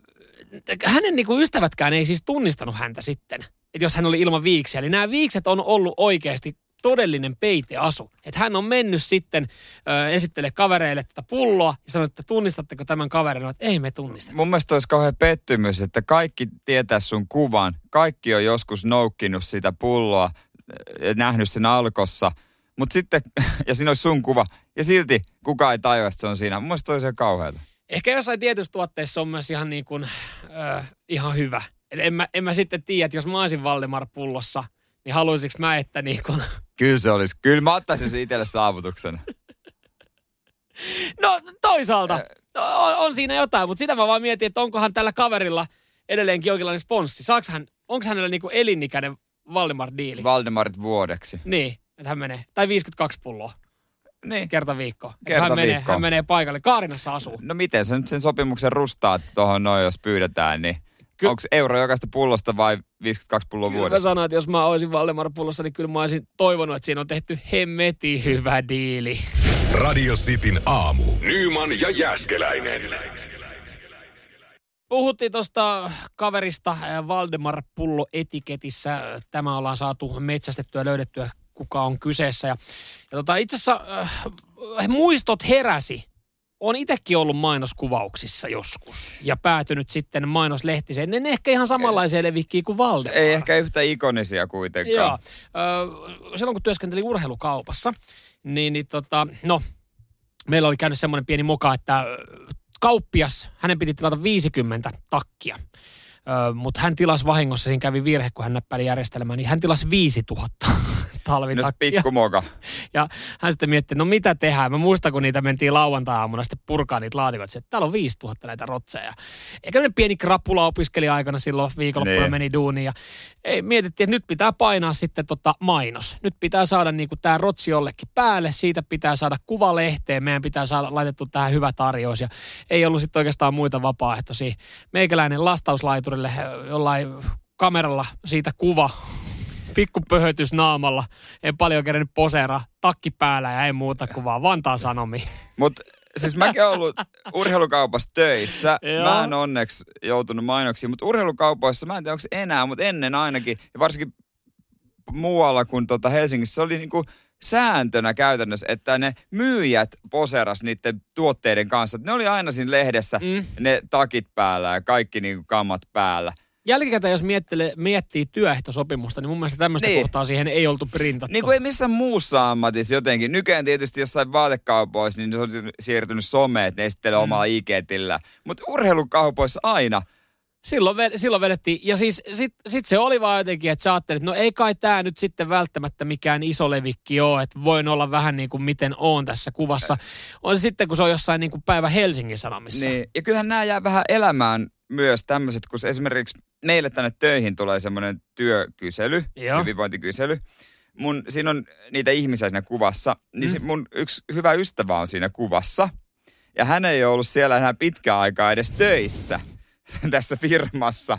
hänen niinku ystävätkään ei siis tunnistanut häntä sitten, että jos hän oli ilman viiksiä. Eli nämä viikset on ollut oikeasti todellinen peiteasu. Että hän on mennyt sitten ö, esittele kavereille tätä pulloa ja sanoi, että tunnistatteko tämän kaverin? No, Että ei me tunnisteta. Mun mielestä olisi kauhean pettymys, että kaikki tietää sun kuvan. Kaikki on joskus noukkinut sitä pulloa ja nähnyt sen alkossa. Mutta sitten, ja siinä olisi sun kuva. Ja silti kukaan ei tajua, että se on siinä. Mun mielestä olisi ihan kauheata. Ehkä jossain tietyissä tuotteissa on myös ihan, niin kuin, ö, ihan hyvä. Et en, mä, en mä sitten tiedä, että jos mä olisin Valdemar pullossa, niin haluaisinko mä, että niin kuin, Kyllä se olisi. Kyllä mä ottaisin se itselle saavutuksena. No toisaalta on, on siinä jotain, mutta sitä mä vaan mietin, että onkohan tällä kaverilla edelleenkin jonkinlainen sponssi. Hän, onko hänellä niinku elinikäinen Valdemar-diili? Valdemarit vuodeksi. niin, että hän menee. Tai 52 pulloa Niin. kerta viikko. Kerta hän, menee, viikkoon. hän menee paikalle. Kaarinassa asuu. No miten sä nyt sen sopimuksen rustaa tuohon noin, jos pyydetään, niin Ky- onko euro jokaista pullosta vai 52 pulloa Kyllä mä vuodessa? sanoin, että jos mä olisin Valdemar pullossa, niin kyllä mä olisin toivonut, että siinä on tehty hemmeti hyvä diili. Radio Cityn aamu. Nyman ja Jäskeläinen. Puhuttiin tuosta kaverista äh, Valdemar Pullo etiketissä. Tämä ollaan saatu metsästettyä ja löydettyä, kuka on kyseessä. Ja, ja tota, itse asiassa äh, muistot heräsi. On itsekin ollut mainoskuvauksissa joskus ja päätynyt sitten mainoslehtiseen. Ne ehkä ihan samanlaisia levikkiä kuin Valdemar. Ei ehkä yhtä ikonisia kuitenkaan. Joo. Ö, silloin kun työskentelin urheilukaupassa, niin, niin tota, no, meillä oli käynyt semmoinen pieni moka, että kauppias, hänen piti tilata 50 takkia. Ö, mutta hän tilasi vahingossa, siinä kävi virhe, kun hän näppäili järjestelmään, niin hän tilasi 5000 No talvitakkia. pikkumoka. Ja hän sitten mietti, no mitä tehdään. Mä muistan, kun niitä mentiin lauantai-aamuna sitten purkaa niitä laatikoita, että täällä on 5000 näitä rotseja. Eikä ne pieni krapula opiskeli aikana silloin viikonloppuna Niin. meni duuniin. Ja ei, mietittiin, että nyt pitää painaa sitten tota mainos. Nyt pitää saada niinku tämä rotsi jollekin päälle, siitä pitää saada kuva lehteen, meidän pitää saada laitettu tähän hyvä tarjous. Ja ei ollut sitten oikeastaan muita vapaaehtoisia. Meikäläinen lastauslaiturille jollain kameralla siitä kuva pikku pöhötys naamalla. En paljon kerennyt poseera, takki päällä ja ei muuta kuin vaan Vantaan Sanomi. Mutta siis mäkin olen ollut urheilukaupassa töissä. Mä en onneksi joutunut mainoksiin, mutta urheilukaupoissa, mä en tiedä onko enää, mutta ennen ainakin, ja varsinkin muualla kuin tota Helsingissä, se oli niinku sääntönä käytännössä, että ne myyjät poseras niiden tuotteiden kanssa. Ne oli aina siinä lehdessä, Mm. ne takit päällä ja kaikki niinku kammat päällä. Jälkikäteen, jos miettii, miettii työehtosopimusta, niin mun mielestä tämmöistä Niin. kohtaa siihen ei oltu printattu. Niin kuin ei missään muussa ammatissa jotenkin. Nykyään tietysti jossain vaatekaupoissa, niin se on siirtynyt someen, että ne esittelee mm. omalla IG-tillä. Mutta urheilukaupoissa aina. Silloin, ve- silloin vedettiin, ja siis sit, sit se oli vaan jotenkin, että sä ajattelit, no ei kai tämä nyt sitten välttämättä mikään iso levikki ole, että voin olla vähän niin kuin miten on tässä kuvassa. On se sitten, kun se on jossain niin kuin päivä Helsingin Sanomissa. Niin. Ja kyllähän nämä jää vähän elämään myös tämmöiset, kun esimerkiksi meille tänne töihin tulee semmoinen työkysely, Joo. hyvinvointikysely. Mun, siinä on niitä ihmisiä siinä kuvassa, niin Mm. mun yksi hyvä ystävä on siinä kuvassa. Ja hän ei ole ollut siellä enää pitkään aikaa edes töissä tässä firmassa.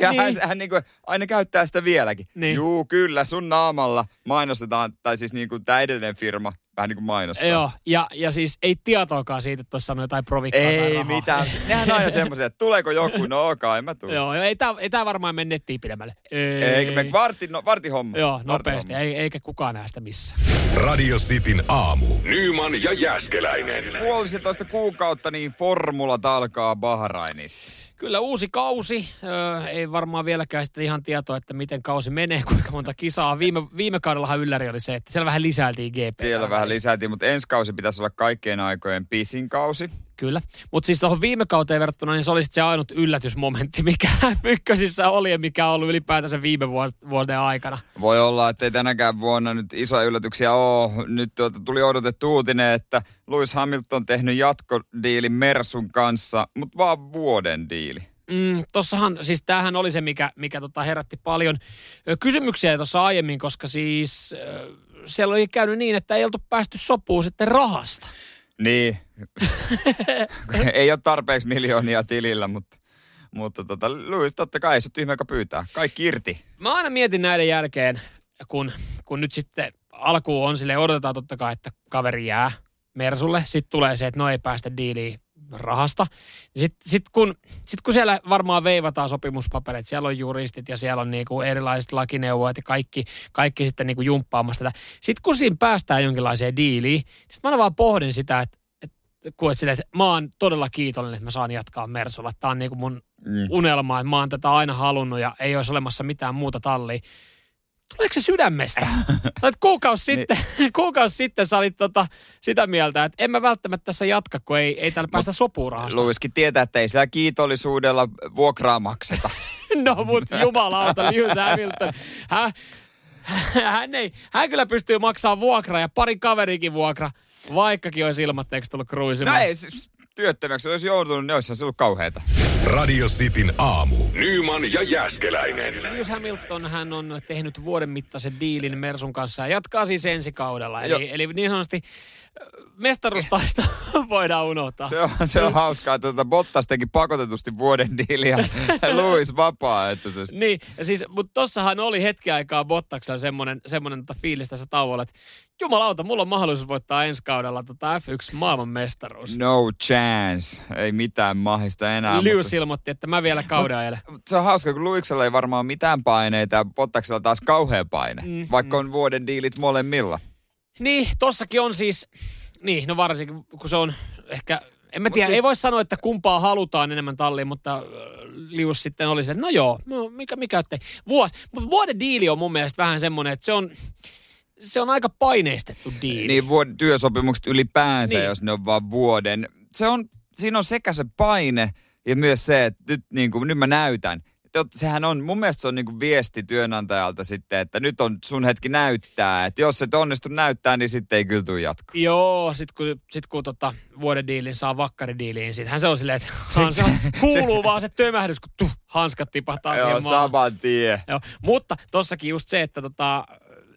Ja Niin. hän, hän niin kuin, aina käyttää sitä vieläkin. Niin. Juu, kyllä, sun naamalla mainostetaan, tai siis niin kuin tämä edellinen firma vähän niin kuin mainostaa. Joo, ja, ja siis ei tietoakaan siitä, että tuossa sanoi jotain provikkaa tai Ei rahaa. mitään. Nehän on aina semmoisia, että tuleeko joku, no ok, en mä tule. Joo, joo, ei tämä ei tää varmaan mene nettiin pidemmälle. Ei. Eikä me varti, no, varti homma. Joo, Varti nopeasti, homma. ei, eikä kukaan näe sitä missään. Radio Cityn aamu. Nyman ja Jäskeläinen. Puolisitoista kuukautta, niin formulat alkaa Bahrainista. Kyllä uusi kausi, öö, ei varmaan vieläkään sitten ihan tietoa, että miten kausi menee, kuinka monta kisaa. Viime, viime kaudellahan ylläri oli se, että siellä vähän lisäiltiin GP. Siellä vähän lisätiin, mutta ensi kausi pitäisi olla kaikkien aikojen pisin kausi. Kyllä. Mutta siis tuohon viime kauteen verrattuna, niin se oli se ainut yllätysmomentti, mikä ykkösissä oli ja mikä on ollut ylipäätänsä viime vuoden aikana. Voi olla, että ei tänäkään vuonna nyt isoja yllätyksiä ole. Nyt tuota, tuli odotettu uutinen, että Lewis Hamilton on tehnyt jatkodiilin Mersun kanssa, mutta vaan vuoden diili. Mm, tossahan, siis tämähän oli se, mikä, mikä tota herätti paljon kysymyksiä tuossa aiemmin, koska siis äh, siellä oli käynyt niin, että ei oltu päästy sopuun sitten rahasta. Niin. ei ole tarpeeksi miljoonia tilillä, mutta, mutta tota, Louis, totta kai ei se tyhmä, joka pyytää. Kaikki irti. Mä aina mietin näiden jälkeen, kun, kun nyt sitten alkuun on sille odotetaan totta kai, että kaveri jää Mersulle. Sitten tulee se, että no ei päästä diiliin rahasta. Sitten sit kun, sit kun siellä varmaan veivataan sopimuspaperit, siellä on juristit ja siellä on niinku erilaiset lakineuvot ja kaikki, kaikki sitten niinku jumppaamassa tätä. Sitten kun siinä päästään jonkinlaiseen diiliin, sitten mä aina vaan pohdin sitä, että et, kun et sille, että mä oon todella kiitollinen, että mä saan jatkaa Mersulla. Tämä on niinku mun mm. unelma, että mä oon tätä aina halunnut ja ei olisi olemassa mitään muuta tallia. Tuleeko se sydämestä? Olet kuukausi sitten, niin. kuukausi sitten sä olit tota, sitä mieltä, että en mä välttämättä tässä jatka, kun ei, ei täällä päästä sopuun rahasta. Luiskin tietää, että ei sillä kiitollisuudella vuokraa makseta. no mutta jumalauta, Lewis Hamilton. Hän, hän, ei, hän kyllä pystyy maksamaan vuokraa ja pari kaverikin vuokra, vaikkakin olisi ilmatteeksi tullut kruisimaan. No ei, työttömäksi olisi joutunut, niin olisi ollut kauheita. Radio Cityn aamu. Nyman ja Jäskeläinen. Lewis Hamilton hän on tehnyt vuoden mittaisen diilin Mersun kanssa ja jatkaa siis ensi kaudella. Eli, eli niin sanotusti mestarustaista voidaan unohtaa. Se on, se on hauskaa, että tuota Bottas teki pakotetusti vuoden diiliä Louis vapaaehtoisesti. Niin, ja siis, mutta tossahan oli hetki aikaa Bottaksella semmoinen, semmoinen tota fiilis tässä tauolla, että jumalauta, mulla on mahdollisuus voittaa ensi kaudella tota F1 maailmanmestaruus. No chance. Ei mitään mahista enää. Lewis mutta... ilmoitti, että mä vielä kauden ajelen. Se on hauska, kun Louisella ei varmaan mitään paineita ja Bottaksella taas kauhea paine, mm, vaikka mm. on vuoden diilit molemmilla. Niin, tossakin on siis, niin, no varsinkin kun se on ehkä, en mä tiedä, siis... ei voi sanoa, että kumpaa halutaan enemmän talliin, mutta äh, Lius sitten oli se, että no joo, no mikä, mikä ettei. Vuosi, mutta vuoden diili on mun mielestä vähän semmoinen, että se on, se on aika paineistettu diili. Niin, vuoden työsopimukset ylipäänsä, niin. jos ne on vaan vuoden. Se on, siinä on sekä se paine ja myös se, että nyt, niin kuin, nyt mä näytän sehän on, mun mielestä se on niinku viesti työnantajalta sitten, että nyt on sun hetki näyttää. Että jos et onnistu näyttää, niin sitten ei kyllä tule jatko. Joo, sit kun, sit kun tota vuoden diilin saa vakkaridiiliin, sittenhän se on silleen, että hansa, kuuluu vaan se tömähdys, kun tuh, hanskat tipahtaa Joo, siihen maahan. saman tie. Joo, mutta tossakin just se, että tota,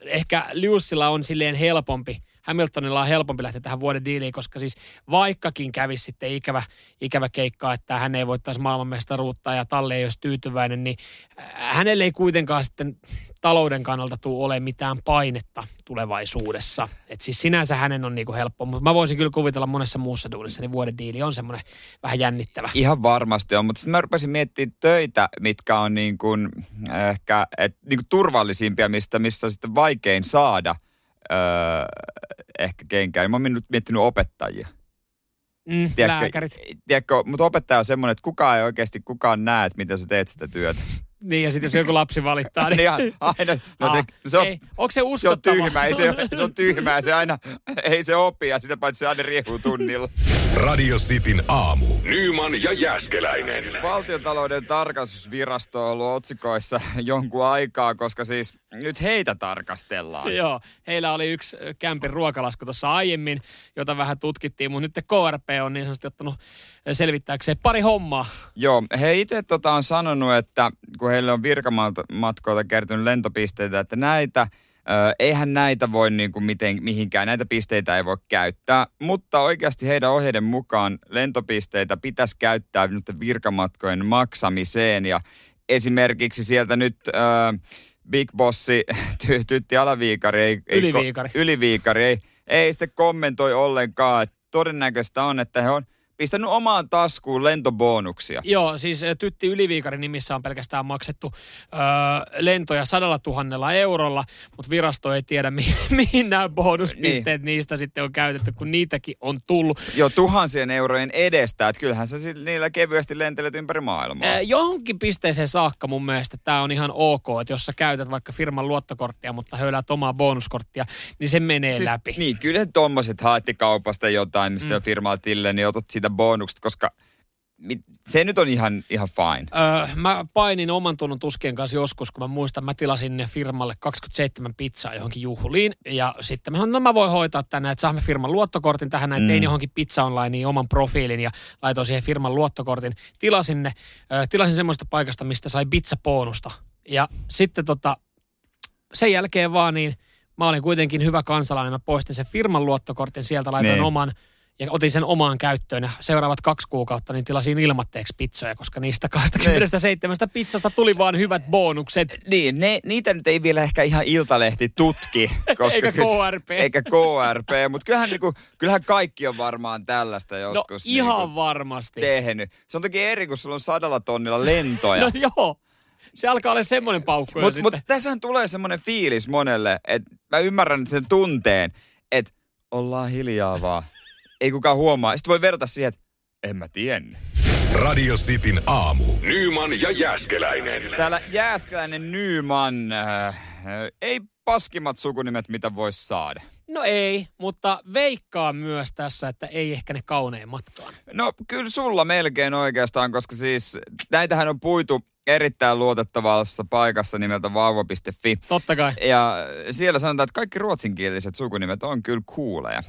ehkä Liussilla on silleen helpompi – Hamiltonilla on helpompi lähteä tähän vuoden diiliin, koska siis vaikkakin kävisi sitten ikävä, ikävä keikka, että hän ei voittaisi maailmanmestaruutta ja Talli ei olisi tyytyväinen, niin äh, hänelle ei kuitenkaan sitten talouden kannalta tule ole mitään painetta tulevaisuudessa. Et siis sinänsä hänen on niinku helppo, mutta mä voisin kyllä kuvitella monessa muussa duunissa, niin vuoden diili on semmoinen vähän jännittävä. Ihan varmasti on, mutta sitten mä rupesin miettimään töitä, mitkä on niin kuin ehkä et, niin kuin turvallisimpia, mistä, missä sitten vaikein saada – öö, ehkä kenkään. Mä oon miettinyt opettajia. Mm, tiedätkö, lääkärit. Tiedätkö, mutta opettaja on semmoinen, että kukaan ei oikeasti kukaan näe, että miten sä teet sitä työtä. Niin, ja sitten jos joku lapsi valittaa, niin... niin aina, no se, se on, ei, onko se uskottava? Se on tyhmä, ei se, se on tyhmää, se aina, ei se opi, ja sitä paitsi se aina riehuu tunnilla. Radio Cityn aamu. Nyman ja Jäskeläinen. Valtiotalouden tarkastusvirasto on ollut otsikoissa jonkun aikaa, koska siis nyt heitä tarkastellaan. Joo, heillä oli yksi kämpin ruokalasku tuossa aiemmin, jota vähän tutkittiin, mutta nyt KRP on niin sanotusti ottanut selvittääkseen pari hommaa. Joo, he itse tota on sanonut, että kun heille on virkamatkoilta kertynyt lentopisteitä, että näitä eihän näitä voi niin kuin miten, mihinkään, näitä pisteitä ei voi käyttää, mutta oikeasti heidän ohjeiden mukaan lentopisteitä pitäisi käyttää nyt virkamatkojen maksamiseen ja esimerkiksi sieltä nyt ö, Big Bossi ty, Tytti Alaviikari, ei, Yliviikari. Ei, yliviikari ei, ei sitten kommentoi ollenkaan. Todennäköistä on, että he on pistänyt omaan taskuun lentobonuksia. Joo, siis eh, Tytti Yliviikarin nimissä on pelkästään maksettu öö, lentoja sadalla tuhannella eurolla, mutta virasto ei tiedä, mihin, mihin nämä bonuspisteet niin. niistä sitten on käytetty, kun niitäkin on tullut. Joo, tuhansien eurojen edestä, että kyllähän sä niillä kevyesti lentelet ympäri maailmaa. Öö, johonkin pisteeseen saakka mun mielestä tämä on ihan ok, että jos sä käytät vaikka firman luottokorttia, mutta höylät omaa bonuskorttia, niin se menee siis, läpi. Niin, kyllä tuommoiset haetti kaupasta jotain, mistä mm. on firmaa tille, niin otat siitä bonukset, koska se nyt on ihan, ihan fine. Öö, mä painin oman tunnon tuskien kanssa joskus, kun mä muistan, mä tilasin firmalle 27 pizzaa johonkin juhliin. Ja sitten mä sanoin, no mä voin hoitaa tänne, että saamme firman luottokortin tähän näin. Mm. Tein johonkin pizza online oman profiilin ja laitoin siihen firman luottokortin. Tilasin ne, öö, tilasin semmoista paikasta, mistä sai pizza-bonusta. Ja sitten tota, sen jälkeen vaan niin, mä olin kuitenkin hyvä kansalainen. Mä poistin sen firman luottokortin sieltä, laitoin niin. oman ja otin sen omaan käyttöön ja seuraavat kaksi kuukautta niin tilasin ilmatteeksi pizzoja, koska niistä 27 niin. pizzasta tuli vaan hyvät bonukset. Niin, ne, niitä nyt ei vielä ehkä ihan Iltalehti tutki. Koska eikä KRP. Eikä KRP, mutta kyllähän, niinku, kyllähän kaikki on varmaan tällaista no, joskus. No ihan niinku, varmasti. Tehnyt. Se on toki eri, kun sulla on sadalla tonnilla lentoja. no joo. Se alkaa olla semmoinen paukku Mutta mut tässähän tulee semmoinen fiilis monelle, että mä ymmärrän sen tunteen, että ollaan hiljaa vaan ei kukaan huomaa. Sitten voi verrata siihen, että en mä tiennyt. Radio Cityn aamu. Nyman ja Jäskeläinen. Täällä Jääskeläinen Nyman. Äh, ei paskimmat sukunimet, mitä voisi saada. No ei, mutta veikkaa myös tässä, että ei ehkä ne kauneimmatkaan. No kyllä sulla melkein oikeastaan, koska siis näitähän on puitu erittäin luotettavassa paikassa nimeltä vauva.fi. Totta kai. Ja siellä sanotaan, että kaikki ruotsinkieliset sukunimet on kyllä kuuleja.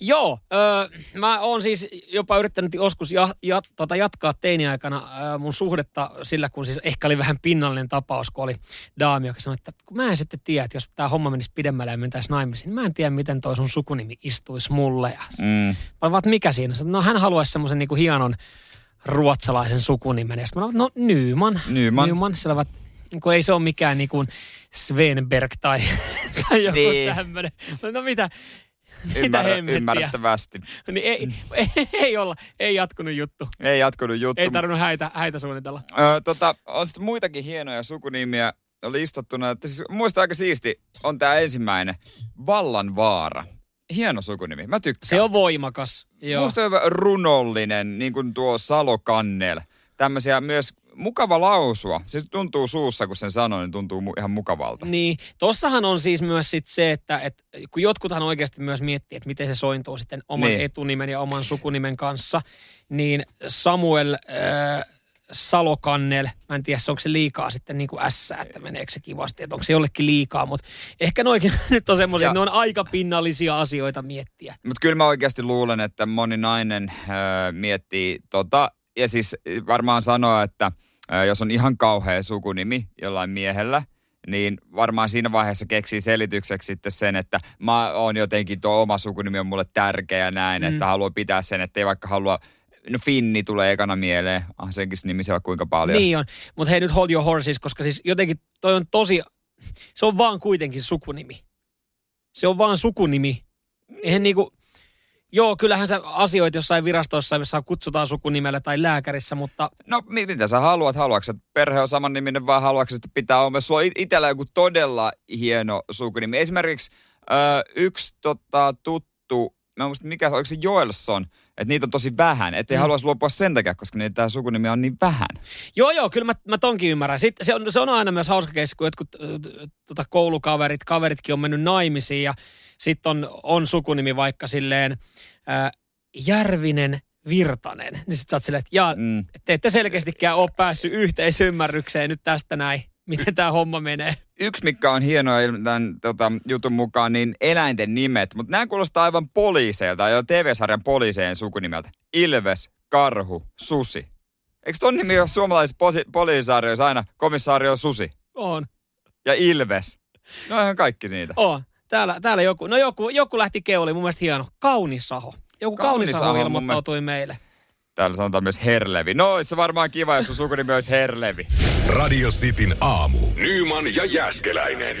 Joo, öö, mä oon siis jopa yrittänyt joskus ja, ja, tota jatkaa teiniaikana öö, mun suhdetta sillä, kun siis ehkä oli vähän pinnallinen tapaus, kun oli daami, joka sanoi, että kun mä en sitten tiedä, että jos tämä homma menisi pidemmälle ja mentäisi naimisiin, niin mä en tiedä, miten toi sun sukunimi istuisi mulle. Ja sit, mm. Mä mikä siinä? No hän haluaisi semmoisen niinku hienon ruotsalaisen sukunimen. Ja mä no Nyman. Nyman. Nyman. Siellä ovat, niin kuin, ei se ole mikään niin kuin Svenberg tai, tai joku niin. tämmöinen. No mitä, mitä Ymmär, Ymmärrettävästi. Niin ei, ei, ei, olla, ei jatkunut juttu. Ei jatkunut juttu. Ei tarvinnut häitä, häitä suunnitella. Öö, tota, on sitten muitakin hienoja sukunimiä listattuna. Että siis, muista aika siisti on tämä ensimmäinen. Vallanvaara hieno sukunimi. Mä tykkään. Se on voimakas. Joo. Musta on runollinen, niin kuin tuo Salo Kannel. Tämmöisiä myös mukava lausua. Se tuntuu suussa, kun sen sanoo, niin tuntuu ihan mukavalta. Niin, tossahan on siis myös sit se, että et, kun jotkuthan oikeasti myös miettii, että miten se sointuu sitten oman niin. etunimen ja oman sukunimen kanssa, niin Samuel äh, Salokannel. Mä en tiedä, onko se liikaa sitten niin kuin S, että meneekö se kivasti, että onko se jollekin liikaa, mutta ehkä noikin nyt on semmoisia, että ne on aika pinnallisia asioita miettiä. Mutta kyllä mä oikeasti luulen, että moni nainen öö, miettii tota, ja siis varmaan sanoa, että öö, jos on ihan kauhea sukunimi jollain miehellä, niin varmaan siinä vaiheessa keksii selitykseksi sitten sen, että mä oon jotenkin tuo oma sukunimi on mulle tärkeä näin, mm. että haluaa pitää sen, että ei vaikka halua No Finni tulee ekana mieleen. Ah, senkin nimi se on kuinka paljon. Niin on. Mutta hei nyt hold your horses, koska siis jotenkin toi on tosi... Se on vaan kuitenkin sukunimi. Se on vaan sukunimi. Eihän niinku... Joo, kyllähän sä asioit jossain virastoissa, jossa kutsutaan sukunimellä tai lääkärissä, mutta... No mitä sä haluat? Haluatko että perhe on saman niminen vai haluatko että pitää olla? Sulla on itsellä joku todella hieno sukunimi. Esimerkiksi ö, yksi tota, tuttu mä muistan, mikä, oliko se Joelson, että niitä on tosi vähän, ettei mm. haluaisi luopua sen takia, koska niitä tämä sukunimi on niin vähän. Joo, joo, kyllä mä, mä tonkin ymmärrän. Sitten se on, se on aina myös hauska keissi, kun jotkut tota, koulukaverit, kaveritkin on mennyt naimisiin ja sitten on, on sukunimi vaikka silleen ää, Järvinen Virtanen. Niin sit sä oot silleen, että jaa, mm. te ette selkeästikään ole päässyt yhteisymmärrykseen nyt tästä näin miten tämä homma menee. Yksi, mikä on hienoa tämän tota, jutun mukaan, niin eläinten nimet. Mutta nämä kuulostaa aivan poliiseilta, jo TV-sarjan poliiseen sukunimeltä. Ilves, Karhu, Susi. Eikö ton nimi ole suomalaisissa posi- poliisarjoissa aina komissaario Susi? On. Ja Ilves. No ihan kaikki niitä. On. Täällä, täällä joku, no joku, joku lähti keuli, mun mielestä hieno. Kaunisaho. Joku Kaunisaho, Kaunisaho ilmoittautui mielestä... meille. Täällä sanotaan myös Herlevi. No, se varmaan kiva, jos sun sukunimi olisi Herlevi. Radio Cityn aamu. Nyman ja Jäskeläinen.